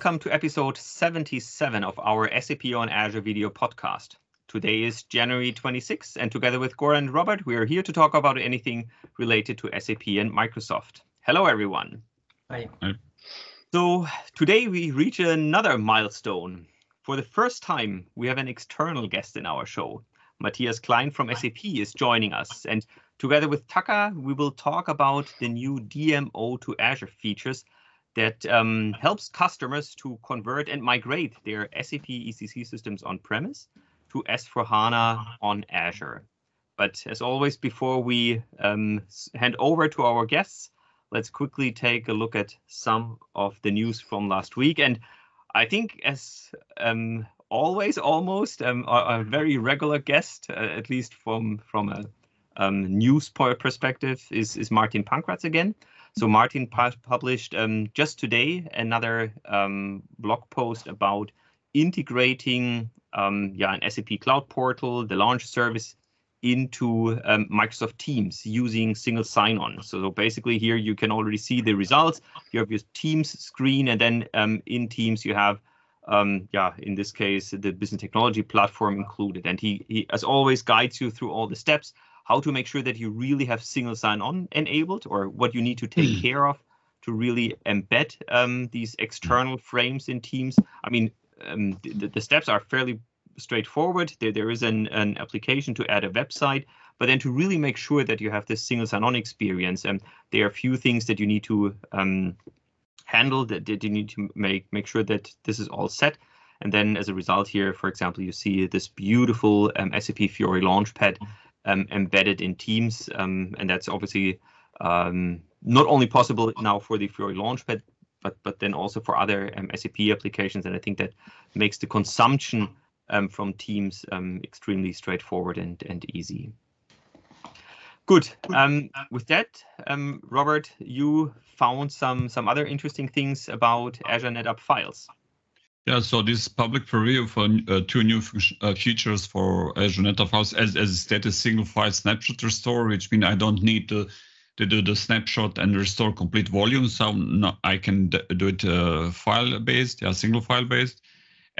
Hello and welcome to episode 77 of our SAP on Azure video podcast. Today is January 26th, and together with Goran and Robert, we are here to talk about anything related to SAP and Microsoft. Hello, everyone. Hi. Hi. So, today we reach another milestone. For the first time, we have an external guest in our show. Mathias Klein from SAP is joining us, and together with Taka, we will talk about the new DMO to Azure features that um, helps customers to convert and migrate their SAP ECC systems on premise to S4HANA on Azure. But as always, before we um, hand over to our guests, let's quickly take a look at some of the news from last week. And I think, as um, always, almost um, a, a, very regular guest, uh, at least from from a um, news perspective, is is Martin Pankratz again. So Martin pu published um, just today another um, blog post about integrating um, yeah, an SAP Cloud Portal, the launch service, into um, Microsoft Teams using single sign-on. So basically here you can already see the results. You have your Teams screen, and then um, in Teams you have, um, yeah, in this case, the business technology platform included. And he, he, as always, guides you through all the steps, how to make sure that you really have single sign-on enabled, or what you need to take mm. care of to really embed um, these external frames in Teams. I mean, um, the, the steps are fairly straightforward. There, there is an, an application to add a website, but then to really make sure that you have this single sign-on experience, um, there are a few things that you need to um, handle that, that you need to make make sure that this is all set. And then as a result here, for example, you see this beautiful um, SAP Fiori Launchpad um, embedded in Teams, um, and that's obviously um, not only possible now for the Fiori Launchpad, but but then also for other um, SAP applications. And I think that makes the consumption um, from Teams um, extremely straightforward and, and easy. Good. Um, with that, um, Robert, you found some some other interesting things about Azure NetApp Files. Yeah, so this public preview for uh, two new uh, features for Azure NetApp Files as as status single file snapshot restore, which means I don't need to to do the snapshot and restore complete volume. So no, I can do it uh, file based, yeah, single file based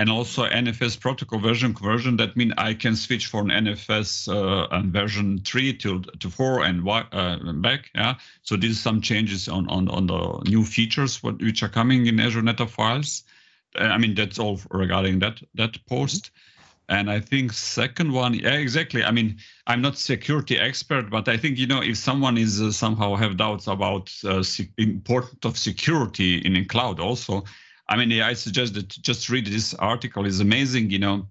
and also NFS protocol version conversion. That means I can switch from NFS uh, version three to to four and uh, back. Yeah. So these are some changes on on on the new features what, which are coming in Azure NetApp files. Uh, I mean that's all regarding that that post. And I think second one, yeah, exactly. I mean, I'm not security expert, but I think you know if someone is uh, somehow have doubts about uh, importance of security in a cloud, also I mean, I suggest that just read this article. is amazing. You know,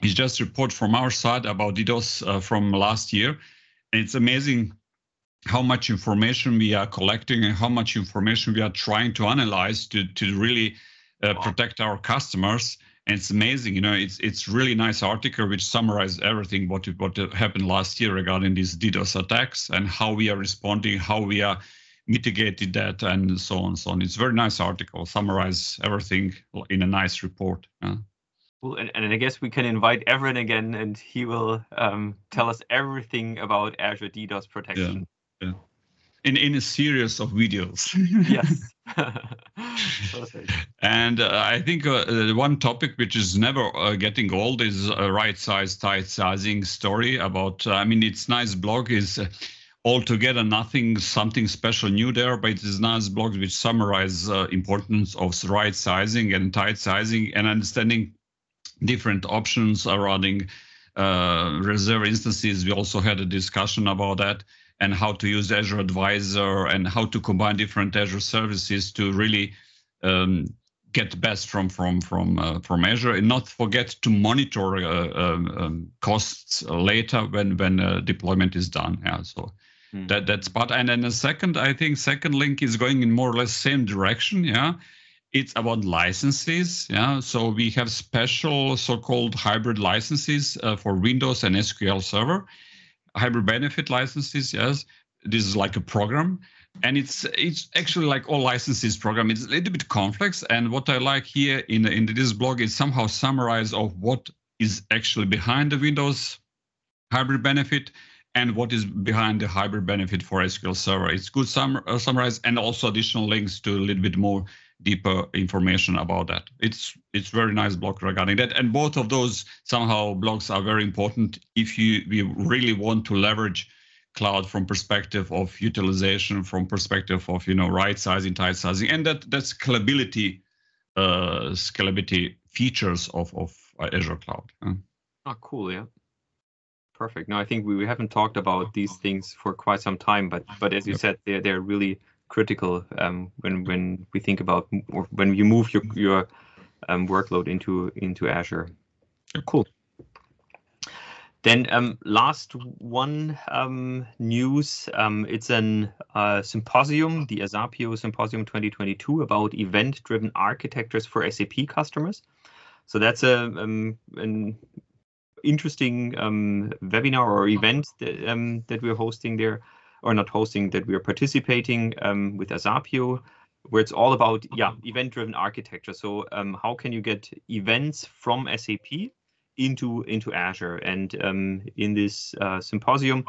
it's just report from our side about DDoS uh, from last year. And it's amazing how much information we are collecting and how much information we are trying to analyze to, to really uh, protect our customers. And it's amazing, you know, it's it's really nice article which summarizes everything what what happened last year regarding these DDoS attacks and how we are responding, how we are mitigated that and so on and so on. It's a very nice article, summarize everything in a nice report. Yeah. Well, and, and I guess we can invite Everin again, and he will um, tell us everything about Azure DDoS protection. Yeah, yeah. In in a series of videos. yes. and uh, I think uh, one topic which is never uh, getting old is a right size, tight sizing story about. Uh, I mean, it's nice blog is uh, altogether nothing something special new there but it is nice blogs which summarize uh, importance of right sizing and tight sizing and understanding different options uh, reserve instances we also had a discussion about that and how to use azure advisor and how to combine different azure services to really um, get best from from from uh, from Azure, and not forget to monitor uh, um, um, costs later when when uh, deployment is done. Yeah, so Mm. That that's part. And then the second, I think, second link is going in more or less same direction. Yeah, it's about licenses. Yeah, so we have special so-called hybrid licenses uh, for Windows and SQL Server, hybrid benefit licenses. Yes, this is like a program and it's it's actually like all licenses program it's a little bit complex and what i like here in in this blog is somehow summarize of what is actually behind the windows hybrid benefit and what is behind the hybrid benefit for SQL Server. It's good sum, uh, summarize and also additional links to a little bit more deeper information about that. It's it's very nice blog regarding that, and both of those somehow blogs are very important if you we really want to leverage cloud from perspective of utilization, from perspective of you know right sizing, tight sizing, and that that scalability uh, scalability features of of Azure cloud. Oh, cool! Yeah, perfect. No, I think we, we haven't talked about these things for quite some time, but but as you yep. said, they're they're really critical um, when when we think about when you move your your um, workload into into Azure. Cool. Then um, last one um, news. Um, it's an uh, symposium, the Asapio Symposium 2022 about event-driven architectures for SAP customers. So that's a um, an interesting um, webinar or event that, um, that we're hosting there, or not hosting, that we're participating with Asapio, where it's all about yeah event-driven architecture. So how can you get events from SAP into into Azure. And um, in this uh, symposium,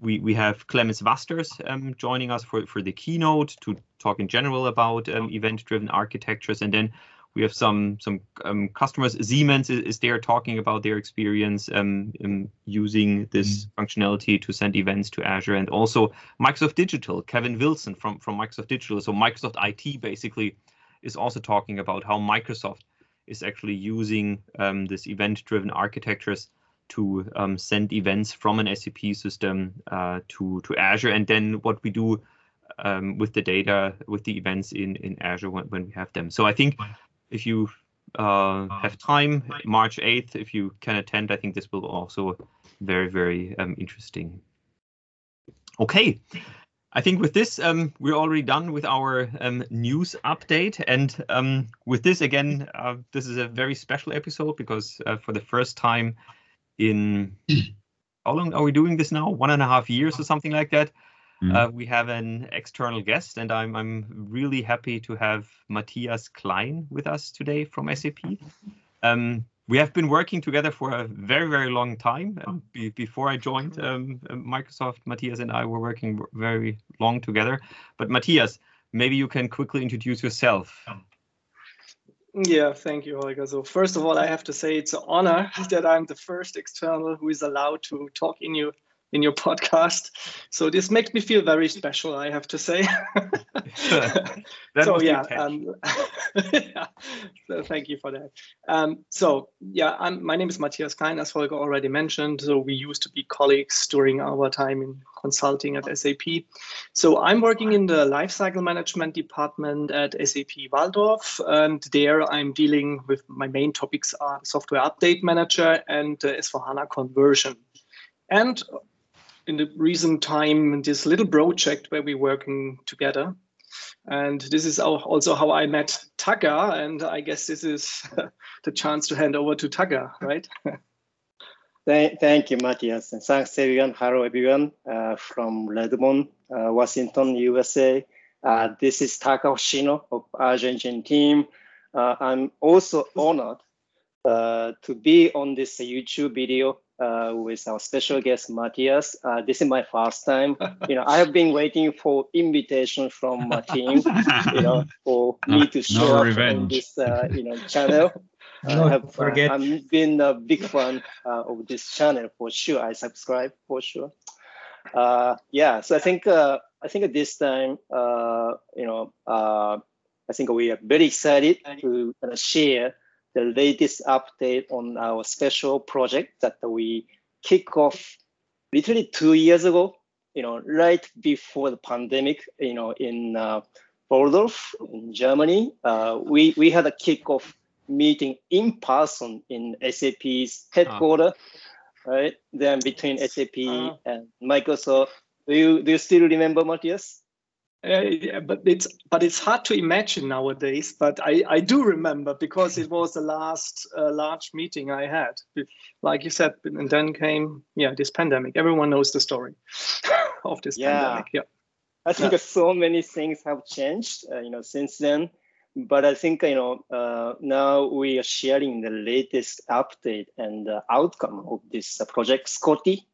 we we have Clemens Vasters um, joining us for for the keynote to talk in general about um, event-driven architectures, and then we have some some um, customers. Siemens is, is, there talking about their experience um, using this mm. functionality to send events to Azure, and also Microsoft Digital. Kevin Wilson from from Microsoft Digital, so Microsoft IT basically, is also talking about how Microsoft is actually using um, this event-driven architectures to um, send events from an SAP system uh, to to Azure, and then what we do um, with the data with the events in in Azure when, when we have them. So I think if you uh, have time, March 8th, if you can attend, I think this will also very very um, interesting. Okay, I think with this, um, we're already done with our um, news update. And um, with this, again, uh, this is a very special episode because uh, for the first time in how long are we doing this now? One and a half years or something like that. Mm. Uh, we have an external guest, and I'm I'm really happy to have Mathias Klein with us today from SAP. Um, we have been working together for a very very long time. Um, be, before i joined um, um, microsoft mathias and i were working very long together. But mathias maybe you can quickly introduce yourself. Yeah thank you holger. So first of all i have to say it's an honor that i'm the first external who is allowed to talk in you in your podcast. So this makes me feel very special, I have to say. so yeah, um, yeah, so thank you for that. Um, so yeah, I'm, my name is Mathias Klein, as Holger already mentioned. So we used to be colleagues during our time in consulting at SAP. So I'm working in the lifecycle management department at SAP Walldorf, and there I'm dealing with my main topics are software update manager and uh, S4HANA conversion. And in the recent time this little project where we're working together. And this is also how I met Taka, and I guess this is the chance to hand over to Taka, right? thank, thank you, Mathias, and thanks everyone. Hello, everyone uh, from Redmond, uh, Washington, USA. Uh, this is Taka Hoshino of Argentine team. Uh, I'm also honored uh, to be on this YouTube video uh, with our special guest Mathias. Uh, this is my first time. You know, I have been waiting for invitation from my team. You know, for me to show no up on this uh, you know channel. I have forget. Uh, I've been a big fan uh, of this channel for sure. I subscribe for sure. Uh, yeah, so I think I think at this time, you know, I think we are very excited to share the latest update on our special project that we kick off literally two years ago, you know, right before the pandemic, you know, in uh, Walldorf in Germany. Uh, we, we had a kickoff meeting in person in SAP's headquarters, ah. right? Then between SAP uh, and Microsoft. Do you, do you still remember, Mathias? Uh, but it's but it's hard to imagine nowadays. But I, I do remember because it was the last uh, large meeting I had. Like you said, and then came yeah this pandemic. Everyone knows the story of this yeah. pandemic. Yeah, I think yeah. so many things have changed. Uh, you know since then. But I think you know uh, now we are sharing the latest update and outcome of this uh, project Scotty.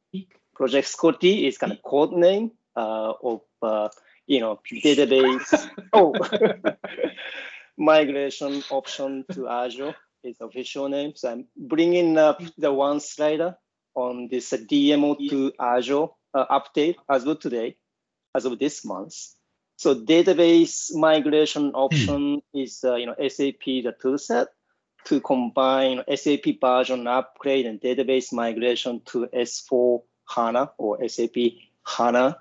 Project Scotty is kind of code name uh, of you know, database. oh, migration option to Azure is official name. So I'm bringing up the one slider on this DMO to Azure uh, update as of today, as of this month. So database migration option is uh, you know SAP the toolset to combine SAP version upgrade and database migration to S4 HANA or SAP HANA.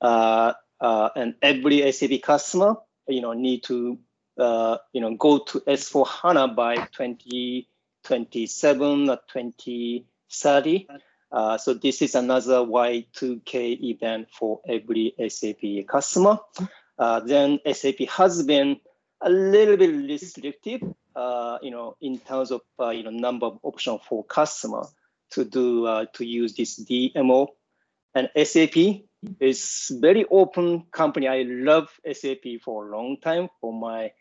Uh, uh, and every SAP customer, you know, need to, uh, you know, go to S4 HANA by 2027 or 2030. Uh, so this is another Y2K event for every SAP customer. Uh, then SAP has been a little bit restrictive uh, you know, in terms of uh, you know number of options for customer to do uh, to use this DMO. And SAP is very open company. I love SAP for a long time. For my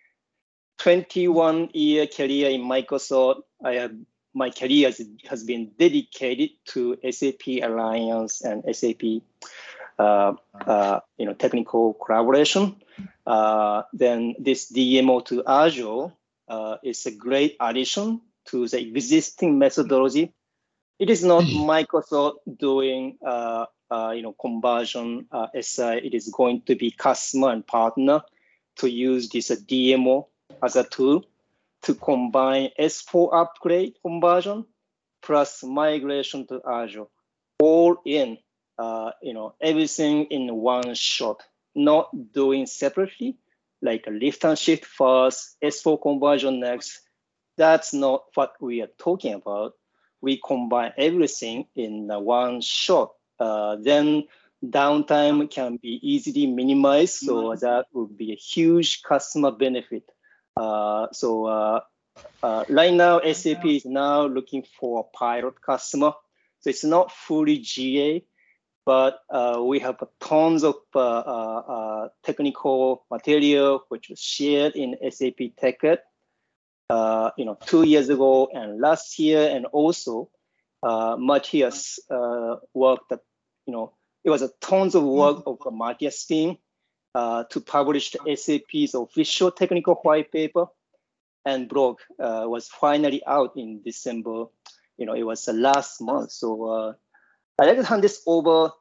21 year career in Microsoft, I have my career has, has been dedicated to SAP Alliance and SAP uh, uh, you know, technical collaboration. Uh, then this DMO to Azure uh, is a great addition to the existing methodology. It is not hmm. Microsoft doing uh, uh, you know conversion uh, SI. It is going to be customer and partner to use this DMO as a tool to combine S4 upgrade conversion plus migration to Azure, all in, uh, you know, everything in one shot, not doing separately, like a lift and shift first, S4 conversion next. That's not what we are talking about. We combine everything in one shot. Uh, then downtime can be easily minimized. So mm-hmm. that would be a huge customer benefit. Uh, so uh, uh right now, SAP is now looking for a pilot customer. So it's not fully GA, but uh, we have tons of uh, technical material which was shared in SAP TechEd, uh, you know, two years ago and last year, and also uh, Mathias worked, that, you know, it was a tons of work of the Mathias team to publish the SAP's official technical white paper, and blog was finally out in December. You know, it was the last month, so I'd like to hand this over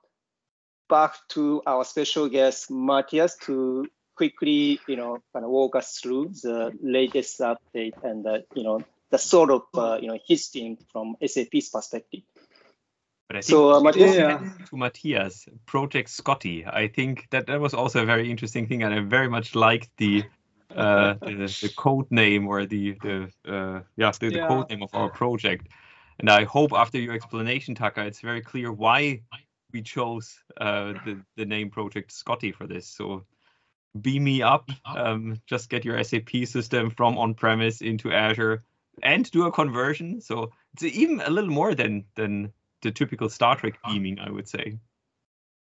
back to our special guest, Mathias, to quickly, you know, kind of walk us through the latest update and, uh, you know, the sort of, uh, you know, his team from SAP's perspective. But I think so, uh, Mathias, yeah. to Mathias, Project Scotty, I think that that was also a very interesting thing, and I very much liked the uh, the, the, code name or the the uh, yeah the, the yeah. code name of our project. And I hope after your explanation, Taka, it's very clear why we chose uh, the, the name Project Scotty for this. So beam me up, um, just get your SAP system from on-premise into Azure and do a conversion. So it's even a little more than than the typical Star Trek beaming, I would say.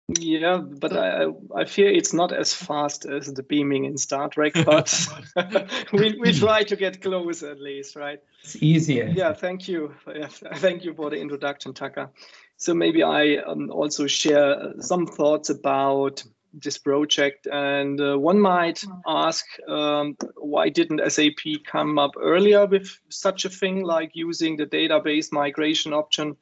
Yeah, but I I fear it's not as fast as the beaming in Star Trek, but we we try to get close at least, right? It's easier. Yeah, thank you. Thank you for the introduction, Taka. So maybe I um, also share some thoughts about this project, and uh, one might ask, um, why didn't SAP come up earlier with such a thing like using the database migration option?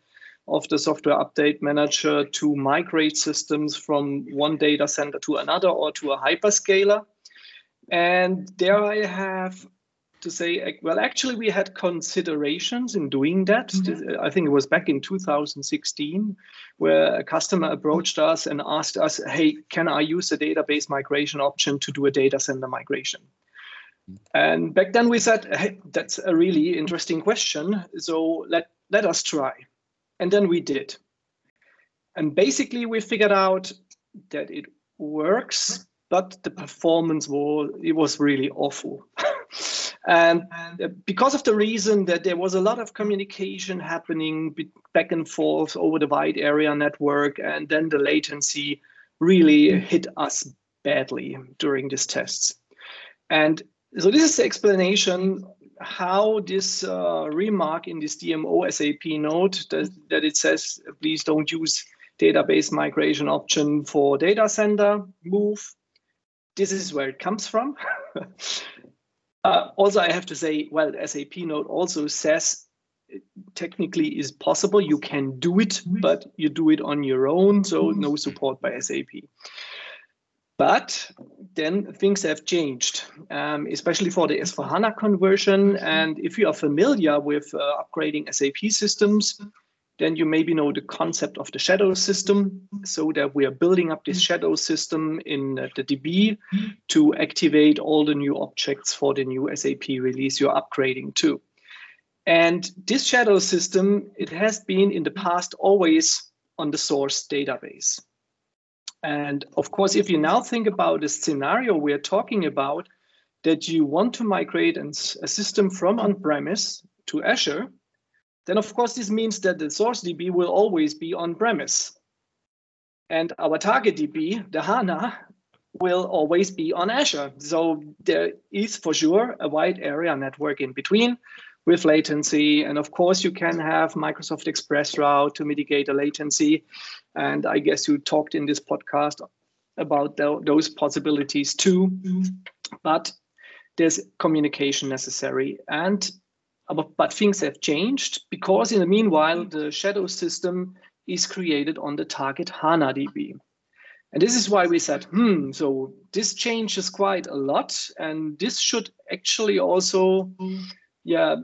Of the software update manager to migrate systems from one data center to another or to a hyperscaler. And there I have to say, well, actually, we had considerations in doing that. Mm-hmm. I think it was back in 2016, where a customer approached us and asked us, hey, can I use the database migration option to do a data center migration? And back then we said, hey, that's a really interesting question. So let, let us try. And then we did. And basically, we figured out that it works, but the performance was it was really awful. and uh, because of the reason that there was a lot of communication happening back and forth over the wide area network, and then the latency really hit us badly during these tests. And so this is the explanation how this uh, remark in this DMO SAP note that, that it says, please don't use database migration option for data center move. This is where it comes from. Uh, also, I have to say, well, SAP Note also says technically is possible. You can do it, but you do it on your own, so no support by SAP. But then things have changed, um, especially for the S4HANA conversion. And if you are familiar with uh, upgrading SAP systems, then you maybe know the concept of the shadow system. So that we are building up this shadow system in uh, the DB to activate all the new objects for the new SAP release you're upgrading to. And this shadow system, it has been in the past always on the source database. And of course, if you now think about the scenario we're talking about, that you want to migrate a system from on-premise to Azure, then of course this means that the source DB will always be on-premise. And our target DB, the HANA, will always be on Azure. So there is for sure a wide area network in between with latency. And of course, you can have Microsoft Express route to mitigate the latency. And I guess you talked in this podcast about the, those possibilities too. But there's communication necessary. And but things have changed because in the meanwhile, the shadow system is created on the target HANA DB. And this is why we said, hmm, so this changes quite a lot. And this should actually also yeah,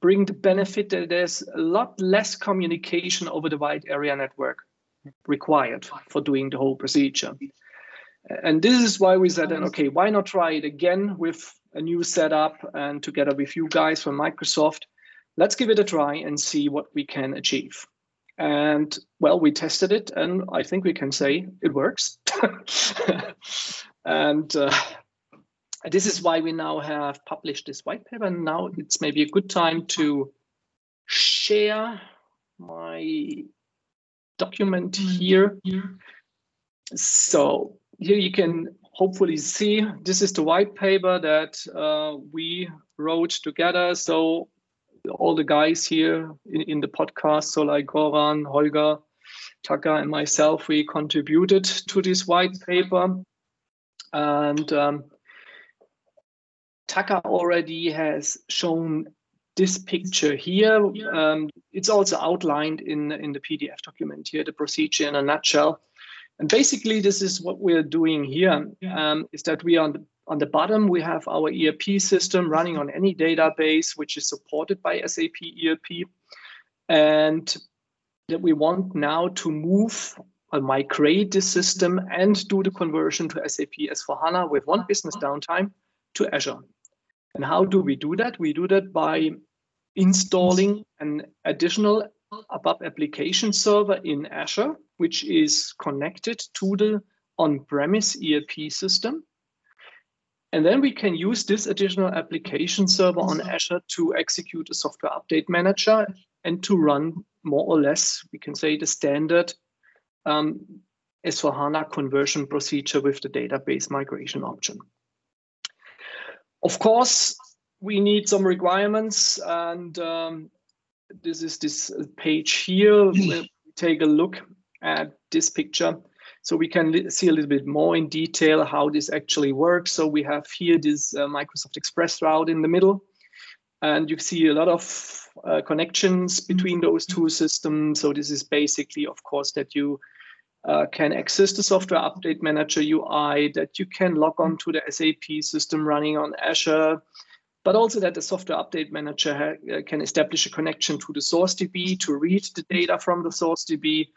bring the benefit that there's a lot less communication over the wide area network required for doing the whole procedure. And this is why we said, then, okay, why not try it again with a new setup and together with you guys from Microsoft, let's give it a try and see what we can achieve. And well, we tested it, and I think we can say it works. and uh, this is why we now have published this white paper. And now it's maybe a good time to share my document here. So here you can hopefully see this is the white paper that uh, we wrote together. So all the guys here in, in the podcast, so like Goran, Holger, Taka, and myself, we contributed to this white paper. And um, Taka already has shown this picture here. Um, it's also outlined in, in the PDF document here, the procedure in a nutshell. And basically, this is what we're doing here. Um, is that we are on the, on the bottom, we have our ERP system running on any database which is supported by SAP ERP. And that we want now to move or migrate this system and do the conversion to SAP S4HANA with one business downtime to Azure. And how do we do that? We do that by installing an additional ABAP application server in Azure, which is connected to the on-premise ERP system. And then we can use this additional application server on Azure to execute a software update manager and to run more or less, we can say, the standard um, S4HANA conversion procedure with the database migration option. Of course, we need some requirements, and um, this is this page here. we take a look at this picture so we can see a little bit more in detail how this actually works. So we have here this uh, Microsoft Express route in the middle, and you see a lot of uh, connections between those two systems. So this is basically, of course, that you uh, can access the software update manager UI, that you can log on to the SAP system running on Azure, but also that the software update manager uh, can establish a connection to the source DB to read the data from the source DB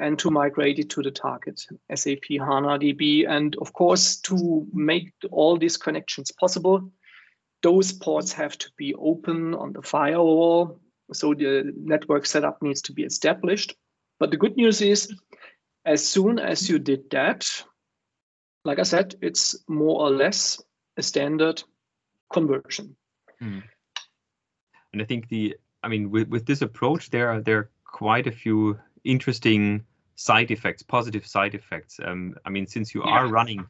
and to migrate it to the target SAP HANA DB. And of course, to make all these connections possible, those ports have to be open on the firewall. So the network setup needs to be established. But the good news is as soon as you did that, like I said, it's more or less a standard conversion. Mm. And I think the, I mean, with, with this approach, there are there are quite a few interesting side effects, positive side effects. Um, I mean, since you yeah. are running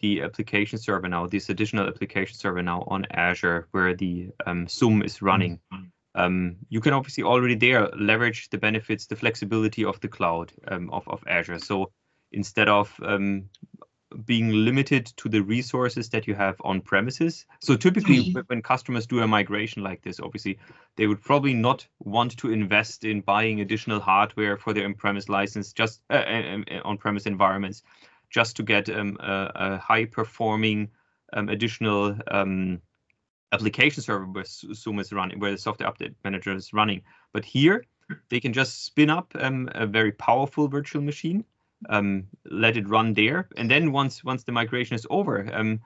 the application server now, this additional application server now on Azure, where the um, SUM is running, mm-hmm um, you can obviously already there leverage the benefits, the flexibility of the cloud um, of, of Azure. So instead of um, being limited to the resources that you have on premises. So typically, when customers do a migration like this, obviously, they would probably not want to invest in buying additional hardware for their on-premise license, just uh, uh, uh, on-premise environments, just to get um, a, a high-performing um, additional um, application server where SUM is running, where the software update manager is running. But here, they can just spin up um, a very powerful virtual machine, um, let it run there, and then once once the migration is over, um,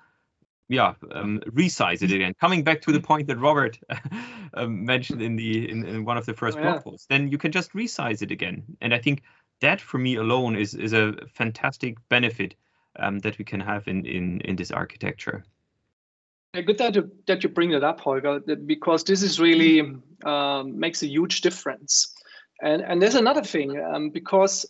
yeah, um, resize it again. Coming back to the point that Robert um, mentioned in the in, in, one of the first oh, blog posts, then you can just resize it again. And I think that for me alone is is a fantastic benefit um, that we can have in in in this architecture. Yeah, good that you, that you bring that up, Holger, because this is really um, makes a huge difference. And and there's another thing um, because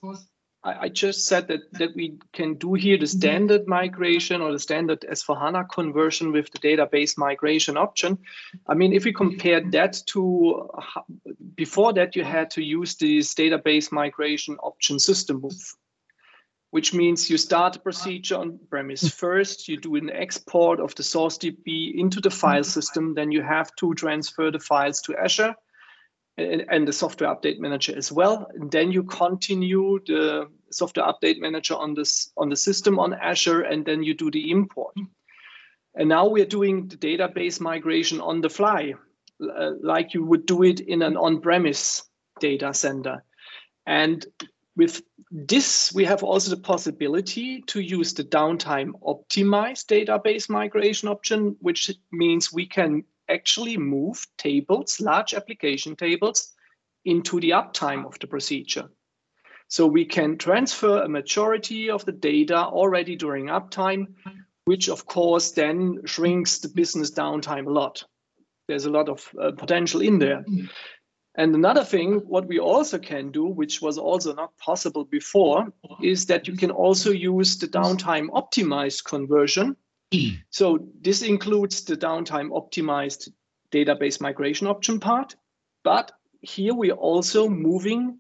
I, I, just said that that we can do here the standard migration or the standard S4HANA conversion with the database migration option. I mean, if we compare that to before that, you had to use this database migration option system move which means you start the procedure on premise hmm. first, you do an export of the source DB into the file hmm. system, then you have to transfer the files to Azure and, and the software update manager as well. And then you continue the software update manager on this on the system on Azure, and then you do the import. Hmm. And now we're doing the database migration on the fly, uh, like you would do it in an on-premise data center. And with this, we have also the possibility to use the downtime optimized database migration option, which means we can actually move tables, large application tables, into the uptime of the procedure. So we can transfer a majority of the data already during uptime, which of course then shrinks the business downtime a lot. There's a lot of uh, potential in there. And another thing, what we also can do, which was also not possible before, is that you can also use the downtime optimized conversion. So this includes the downtime optimized database migration option part. But here we are also moving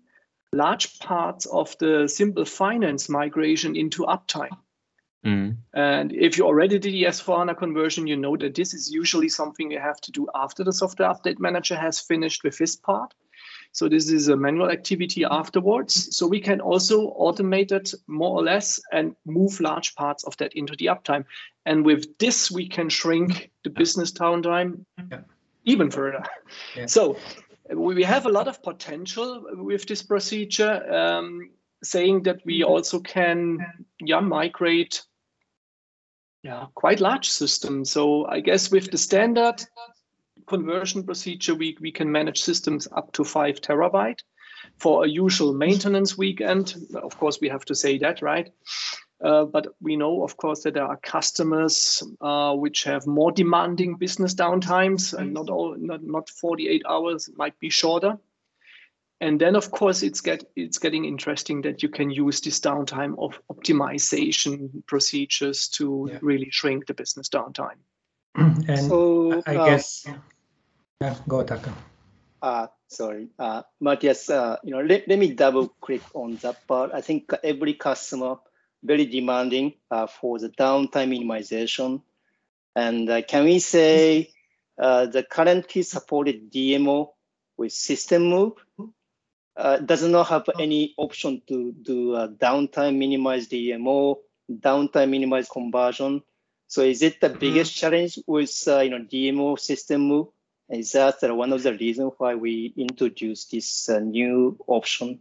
large parts of the simple finance migration into uptime. Mm. And if you already did the S4HANA conversion, you know that this is usually something you have to do after the software update manager has finished with his part. So this is a manual activity afterwards. So we can also automate it more or less and move large parts of that into the uptime. And with this, we can shrink the business downtime yeah. even further. Yeah. So we have a lot of potential with this procedure, um, saying that we also can yeah, migrate yeah, quite large systems. So I guess with the standard conversion procedure, we, we can manage systems up to five terabyte. For a usual maintenance weekend, of course, we have to say that, right? Uh, but we know, of course, that there are customers uh, which have more demanding business downtimes, and not all, not, not 48 hours, might be shorter. And then, of course, it's get it's getting interesting that you can use this downtime of optimization procedures to yeah. really shrink the business downtime. And so, I uh, guess, yeah, go Taka. Uh, sorry, uh, Mathias. Uh, you know, let, let me double click on that part. I think every customer very demanding uh, for the downtime minimization. And uh, can we say uh, the currently supported DMO with system move uh, does not have any option to do uh, downtime minimize DMO, downtime minimize conversion. So is it the mm-hmm. biggest challenge with uh, you know DMO system move? Is that one of the reasons why we introduced this uh, new option?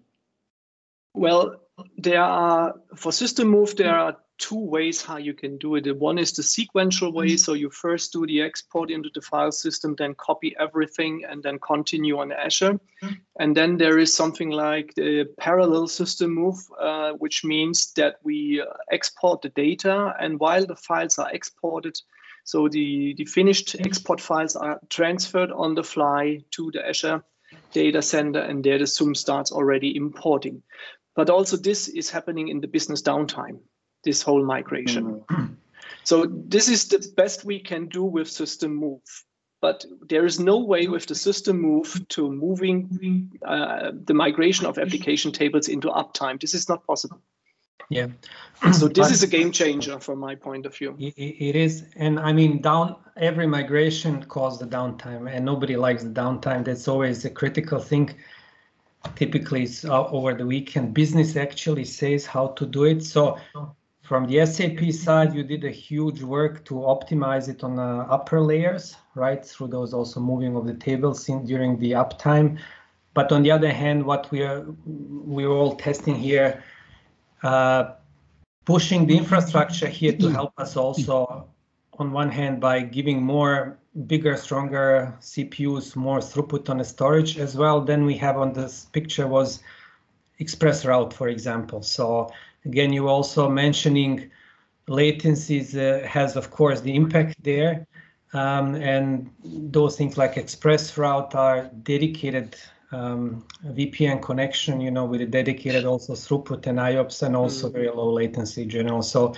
Well, there are for system move there are two ways how you can do it. One is the sequential way. Mm-hmm. So you first do the export into the file system, then copy everything, and then continue on Azure. Mm-hmm. And then there is something like the parallel system move, uh, which means that we export the data, and while the files are exported, so the, the finished mm-hmm. export files are transferred on the fly to the Azure data center, and there the SUM starts already importing. But also this is happening in the business downtime this whole migration. Mm-hmm. So this is the best we can do with system move. But there is no way with the system move to moving uh, the migration of application tables into uptime. This is not possible. Yeah. so this is a game changer from my point of view. It, it is, and I mean, down every migration caused the downtime, and nobody likes the downtime. That's always a critical thing. Typically, it's over the weekend. Business actually says how to do it. So, from the SAP side, you did a huge work to optimize it on the upper layers, right? Through those also moving of the tables in during the uptime. But on the other hand, what we are we're all testing here uh, pushing the infrastructure here to help us also on one hand by giving more bigger stronger cpus more throughput on the storage as well then we have on this picture was express route for example so again you also mentioning latencies uh, has of course the impact there um, and those things like express route are dedicated um, VPN connection, you know, with a dedicated also throughput and IOPS and also mm. very low latency general. So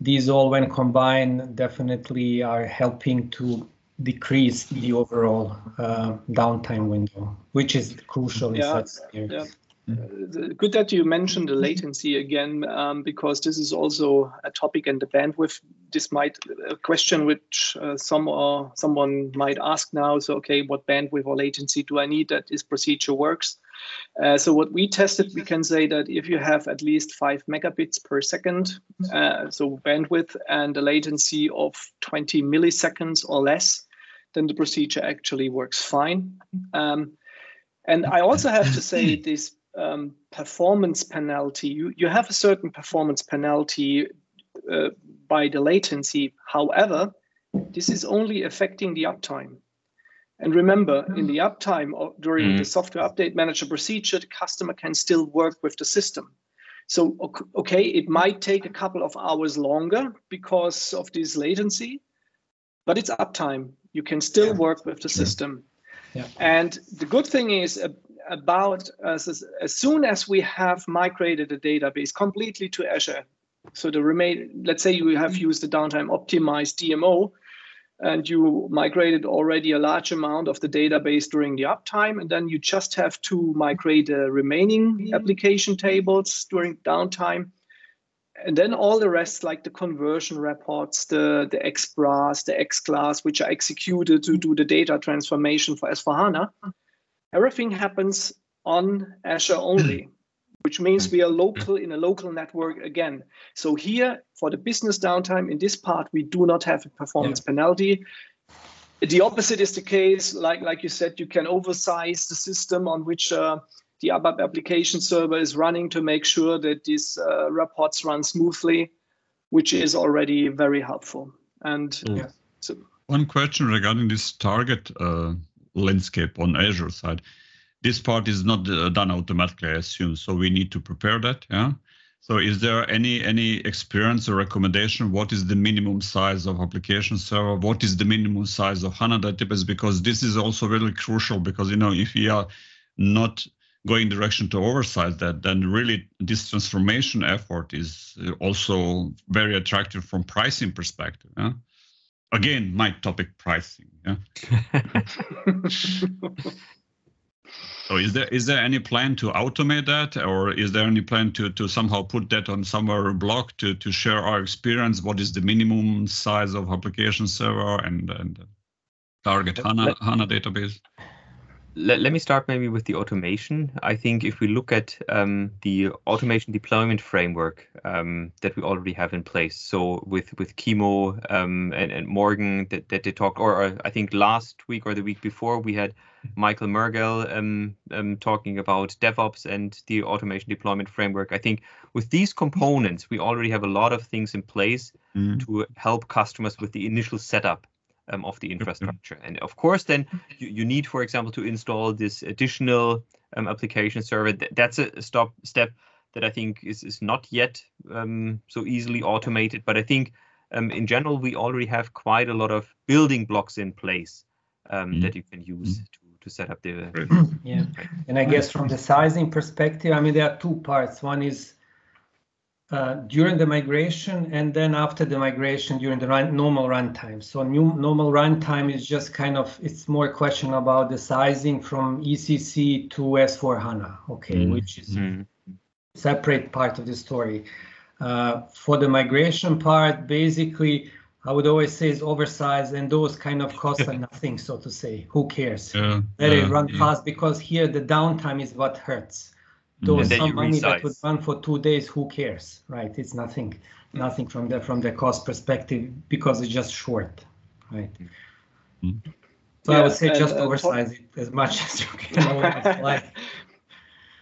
these all when combined definitely are helping to decrease the overall uh, downtime window, which is crucial yeah, in such yeah. Uh, good that you mentioned the latency again, um, because this is also a topic and the bandwidth. This might a question which uh, some or someone might ask now. So, okay, what bandwidth or latency do I need that this procedure works? Uh, so, what we tested, we can say that if you have at least five megabits per second, uh, so bandwidth and a latency of 20 milliseconds or less, then the procedure actually works fine. Um, and I also have to say this um, performance penalty. You, you have a certain performance penalty uh, by the latency. However, this is only affecting the uptime. And remember, in the uptime or during mm. the software update manager procedure, the customer can still work with the system. So, okay, it might take a couple of hours longer because of this latency, but it's uptime. You can still yeah. work with the system. Yeah. And the good thing is, uh, about uh, as, as soon as we have migrated the database completely to Azure. So the remain, let's say you have used the downtime optimized DMO, and you migrated already a large amount of the database during the uptime, and then you just have to migrate the remaining mm-hmm. application tables during downtime. And then all the rest, like the conversion reports, the, the XPRAs, the X class, which are executed to do the data transformation for S4HANA, everything happens on Azure only, which means we are local in a local network again. So here for the business downtime in this part, we do not have a performance yeah. penalty. The opposite is the case. Like, like you said, you can oversize the system on which uh, the ABAP application server is running to make sure that these uh, reports run smoothly, which is already very helpful. And mm. yeah, so one question regarding this target uh, landscape on Azure side. This part is not uh, done automatically, I assume. So we need to prepare that. Yeah. So is there any any experience or recommendation? What is the minimum size of application server? What is the minimum size of HANA database? Because this is also really crucial because you know if we are not going direction to oversize that, then really this transformation effort is also very attractive from pricing perspective. Yeah? Again my topic pricing yeah? So is there is there any plan to automate that or is there any plan to to somehow put that on somewhere block to to share our experience? What is the minimum size of application server and and target hana hana database let, let me start maybe with the automation. I think if we look at um, the automation deployment framework um, that we already have in place, so with with Kimo um, and, and Morgan that, that they talked, or, or, I think last week or the week before we had Michael Mergel um, um, talking about DevOps and the automation deployment framework. I think with these components, we already have a lot of things in place mm. to help customers with the initial setup um, of the mm-hmm. infrastructure. And of course, then you, you need, for example, to install this additional um, application server. Th that's a stop step that I think is, is not yet um, so easily automated. But I think um, in general, we already have quite a lot of building blocks in place mm. that you can use mm. to, to set up the. yeah. And I guess from the sizing perspective, I mean, there are two parts. One is uh, during the migration and then after the migration during the run, normal runtime. So new normal runtime is just kind of it's more a question about the sizing from ECC to S4 HANA, okay, mm. which is mm. separate part of the story. Uh, for the migration part, basically, I would always say is oversized and those kind of costs are nothing, so to say. Who cares? Yeah, Let it run yeah. fast because here the downtime is what hurts. Mhm. Those some you money that would run for two days, who cares, right? It's nothing, nothing from the from the cost perspective because it's just short, right? Mhm. So I would say and, just uh, for- oversize it as much as you can.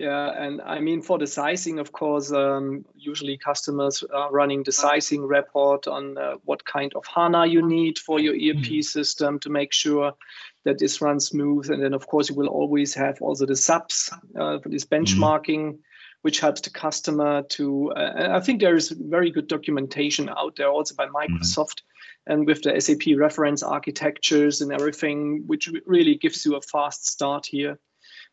Yeah, and I mean for the sizing, of course, um, usually customers are running the sizing report on uh, what kind of HANA you need for your ERP system to make sure that this runs smooth. And then, of course, you will always have also the SAPS uh, for this benchmarking, which helps the customer to. Uh, and I think there is very good documentation out there also by Microsoft. And with the SAP reference architectures and everything, which really gives you a fast start here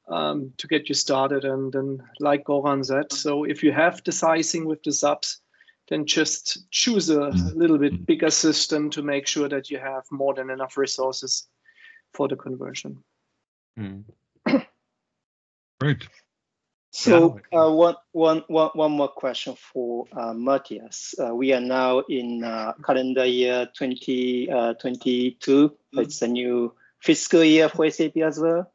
um, to get you started. And then, like Goran said, so if you have the sizing with the SAPS, then just choose a Mm. little bit bigger system to make sure that you have more than enough resources for the conversion. Mm. Great. So uh, one, one, one, one more question for uh, Mathias. Uh, we are now in uh, calendar year 2022. It's a new fiscal year for SAP as well.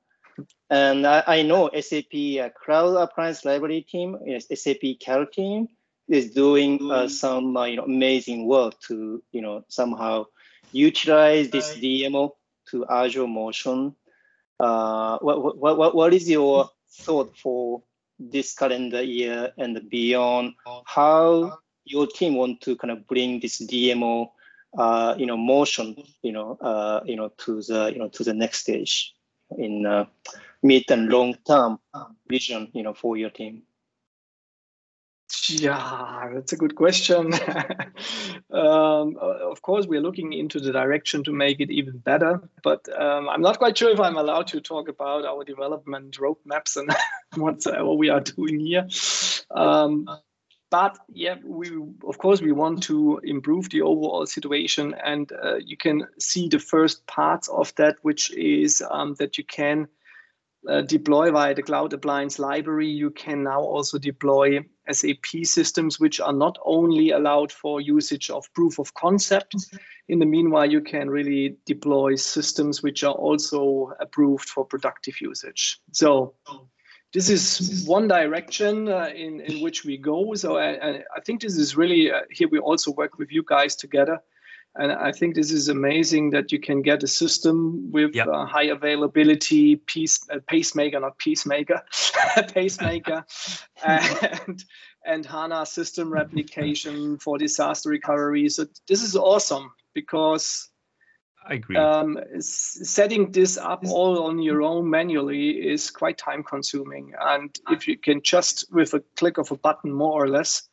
And I, I know SAP uh, Cloud Appliance Library team, yes, SAP CAL team, is doing uh, some uh, you know amazing work to you know somehow utilize this DMO to Azure Motion. Uh, what, what, what, what is your thought for this calendar year and beyond? How your team want to kind of bring this DMO, uh, you know, motion, you know, uh, you know, to the you know to the next stage in uh, mid and long term vision, you know, for your team. Yeah, that's a good question. um, of course, we're looking into the direction to make it even better, but um, I'm not quite sure if I'm allowed to talk about our development roadmaps and whatsoever we are doing here. Um, but yeah, we of course we want to improve the overall situation, and uh, you can see the first parts of that, which is um, that you can uh, deploy via the Cloud Appliance Library. You can now also deploy SAP systems, which are not only allowed for usage of proof of concept. In the meanwhile, you can really deploy systems which are also approved for productive usage. So this is one direction uh, in, in which we go. So I, I- I think this is really, uh, here we also work with you guys together. And I think this is amazing that you can get a system with Yep. uh, high availability, peace, uh, pacemaker, not peacemaker, pacemaker, and and HANA system replication for disaster recovery. So this is awesome because I agree. um, setting this up all on your own manually is quite time consuming. And if you can just with a click of a button, more or less,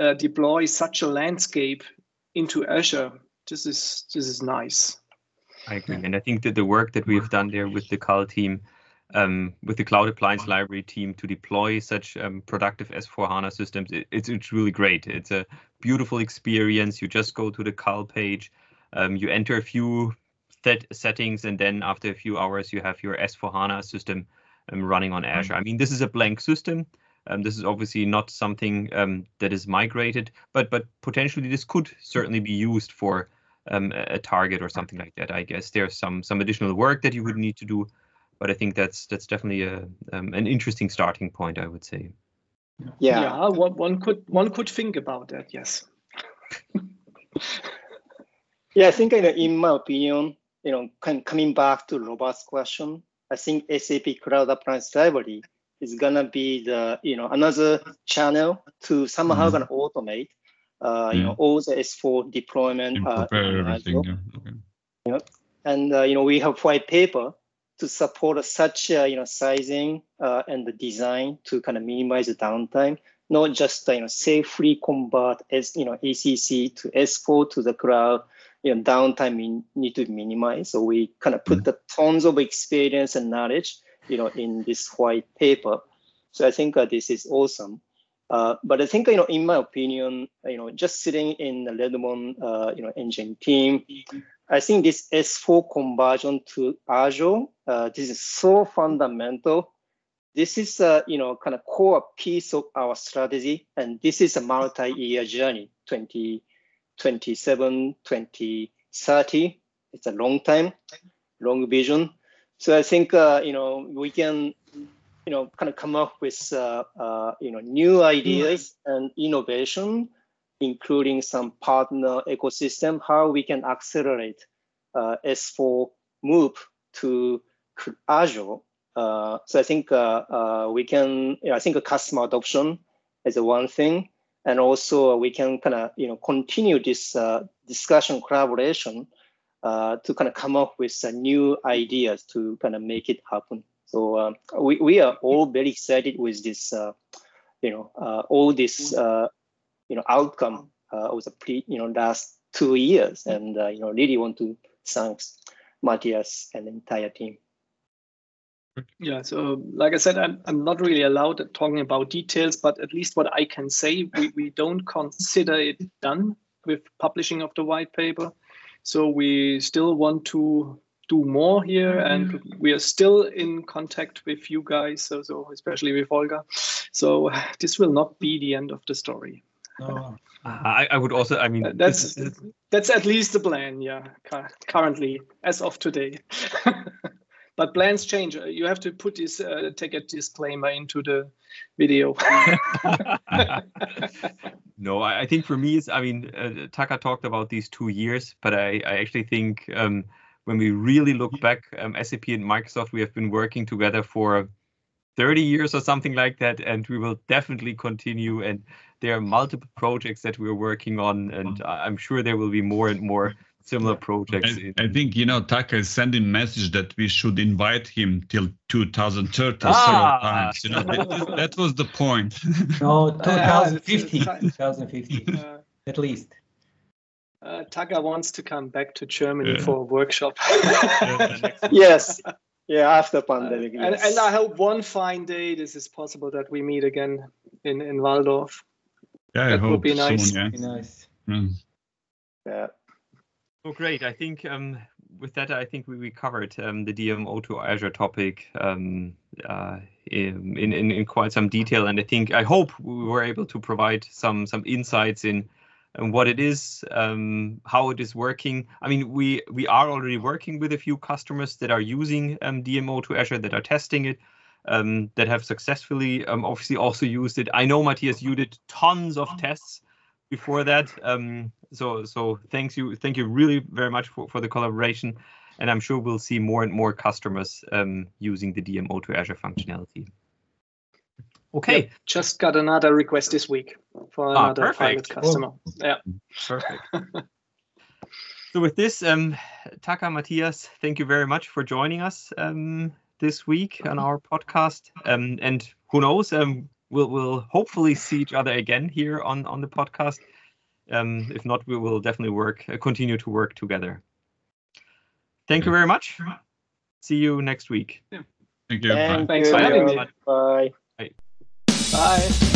uh, deploy such a landscape into Azure, this is this is nice. I agree. And I think that the work that we have done there with the CAL team, um, with the Cloud Appliance Library team to deploy such um, productive S4 HANA systems, it, it's, it's really great. It's a beautiful experience. You just go to the CAL page, um, you enter a few set settings, and then after a few hours, you have your S4 HANA system um, running on Azure. I mean, this is a blank system. Um, this is obviously not something um, that is migrated, but but potentially this could certainly be used for um, a a target or something like that. I guess there's some some additional work that you would need to do, but I think that's that's definitely a um, an interesting starting point. I would say. Yeah. one, one could one could think about that. Yes. Yeah, I think you in my opinion, you know, com- coming back to Robert's question, I think SAP Cloud Appliance Library is gonna be the you know another channel to somehow Mhm. gonna automate, uh, you Yeah. know, all the S4 deployment. And uh, prepare everything. Yeah. Okay. And uh, you know, we have white paper to support such uh, you know sizing uh, and the design to kind of minimize the downtime, not just uh, you know safely convert as you know ECC to S4 to the cloud. You know, downtime we need to minimize. So we kind of put the tons of experience and knowledge, you know, in this white paper. So I think uh, this is awesome. Uh, but I think you know, in my opinion, you know, just sitting in the Redmond, uh, you know, engine team, I think this S4 conversion to Azure, uh, this is so fundamental this is a you know kind of core piece of our strategy, and this is a multi-year journey. 2027, 2030. It's a long time, long vision. So I think uh, you know we can you know kind of come up with uh, uh, you know new ideas and innovation, including some partner ecosystem, how we can accelerate uh, S4 move to Azure. Uh, so I think uh, we can, you know, I think customer adoption is a one thing, and also we can kind of, you know, continue this uh, discussion collaboration uh, to kind of come up with new ideas to kind of make it happen. So um, we, we are all very excited with this, uh, you know, all this, you know, outcome of the pre, you know, last two years, and you know, really want to thank Mathias and the entire team. Yeah, so like I said, I'm, I'm not really allowed talking about details, but at least what I can say, we, we don't consider it done with publishing of the white paper. So we still want to do more here mm-hmm. and we are still in contact with you guys, so, so especially with Olga. So this will not be the end of the story. No. I, I would also, I mean, that's that's at least the plan, yeah, currently as of today. but plans change. Uh, You have to put this uh, take a disclaimer into the video. no, I, I think for me, it's, I mean, uh, Taka talked about these two years, but I, I actually think um, when we really look back, um, SAP and Microsoft, we have been working together for 30 years or something like that, and we will definitely continue. And there are multiple projects that we're working on, and I'm sure there will be more and more similar projects. I, in- I think you know Taka is sending message that we should invite him till 2030 Ah! several times. You know that, that was the point. No, Uh, 2050. it's- 2050, uh, at least. uh, Taka wants to come back to Germany Yeah. for a workshop. Yes, yeah, after Uh, pandemic. and, yes. and I hope one fine day this is possible that we meet again in, in Walldorf. yeah, I That would hope be nice. soon. Yeah. Be nice. Mm. yeah. Oh, great. I think um, with that, I think we, we covered um, the DMO to Azure topic um, uh, in, in, in quite some detail. And I think, I hope we were able to provide some, some insights in, what it is, um, how it is working. I mean, we, we are already working with a few customers that are using um, DMO to Azure, that are testing it, um, that have successfully um, obviously also used it. I know, Mathias, you did tons of tests before that. So so thanks you thank you really very much for, for the collaboration, and I'm sure we'll see more and more customers um, using the DMO to Azure functionality. Okay, Yep, just got another request this week for Ah, another private perfect. customer. Yeah. perfect. so with this, um, Taka Mathias, thank you very much for joining us um, this week on our podcast. Um, and who knows, um, we'll we'll hopefully see each other again here on on the podcast. Um, if not, we will definitely work uh, continue to work together. Thank you very much. See you next week. Thank you. Bye. Thanks you. for having me. Bye. Bye.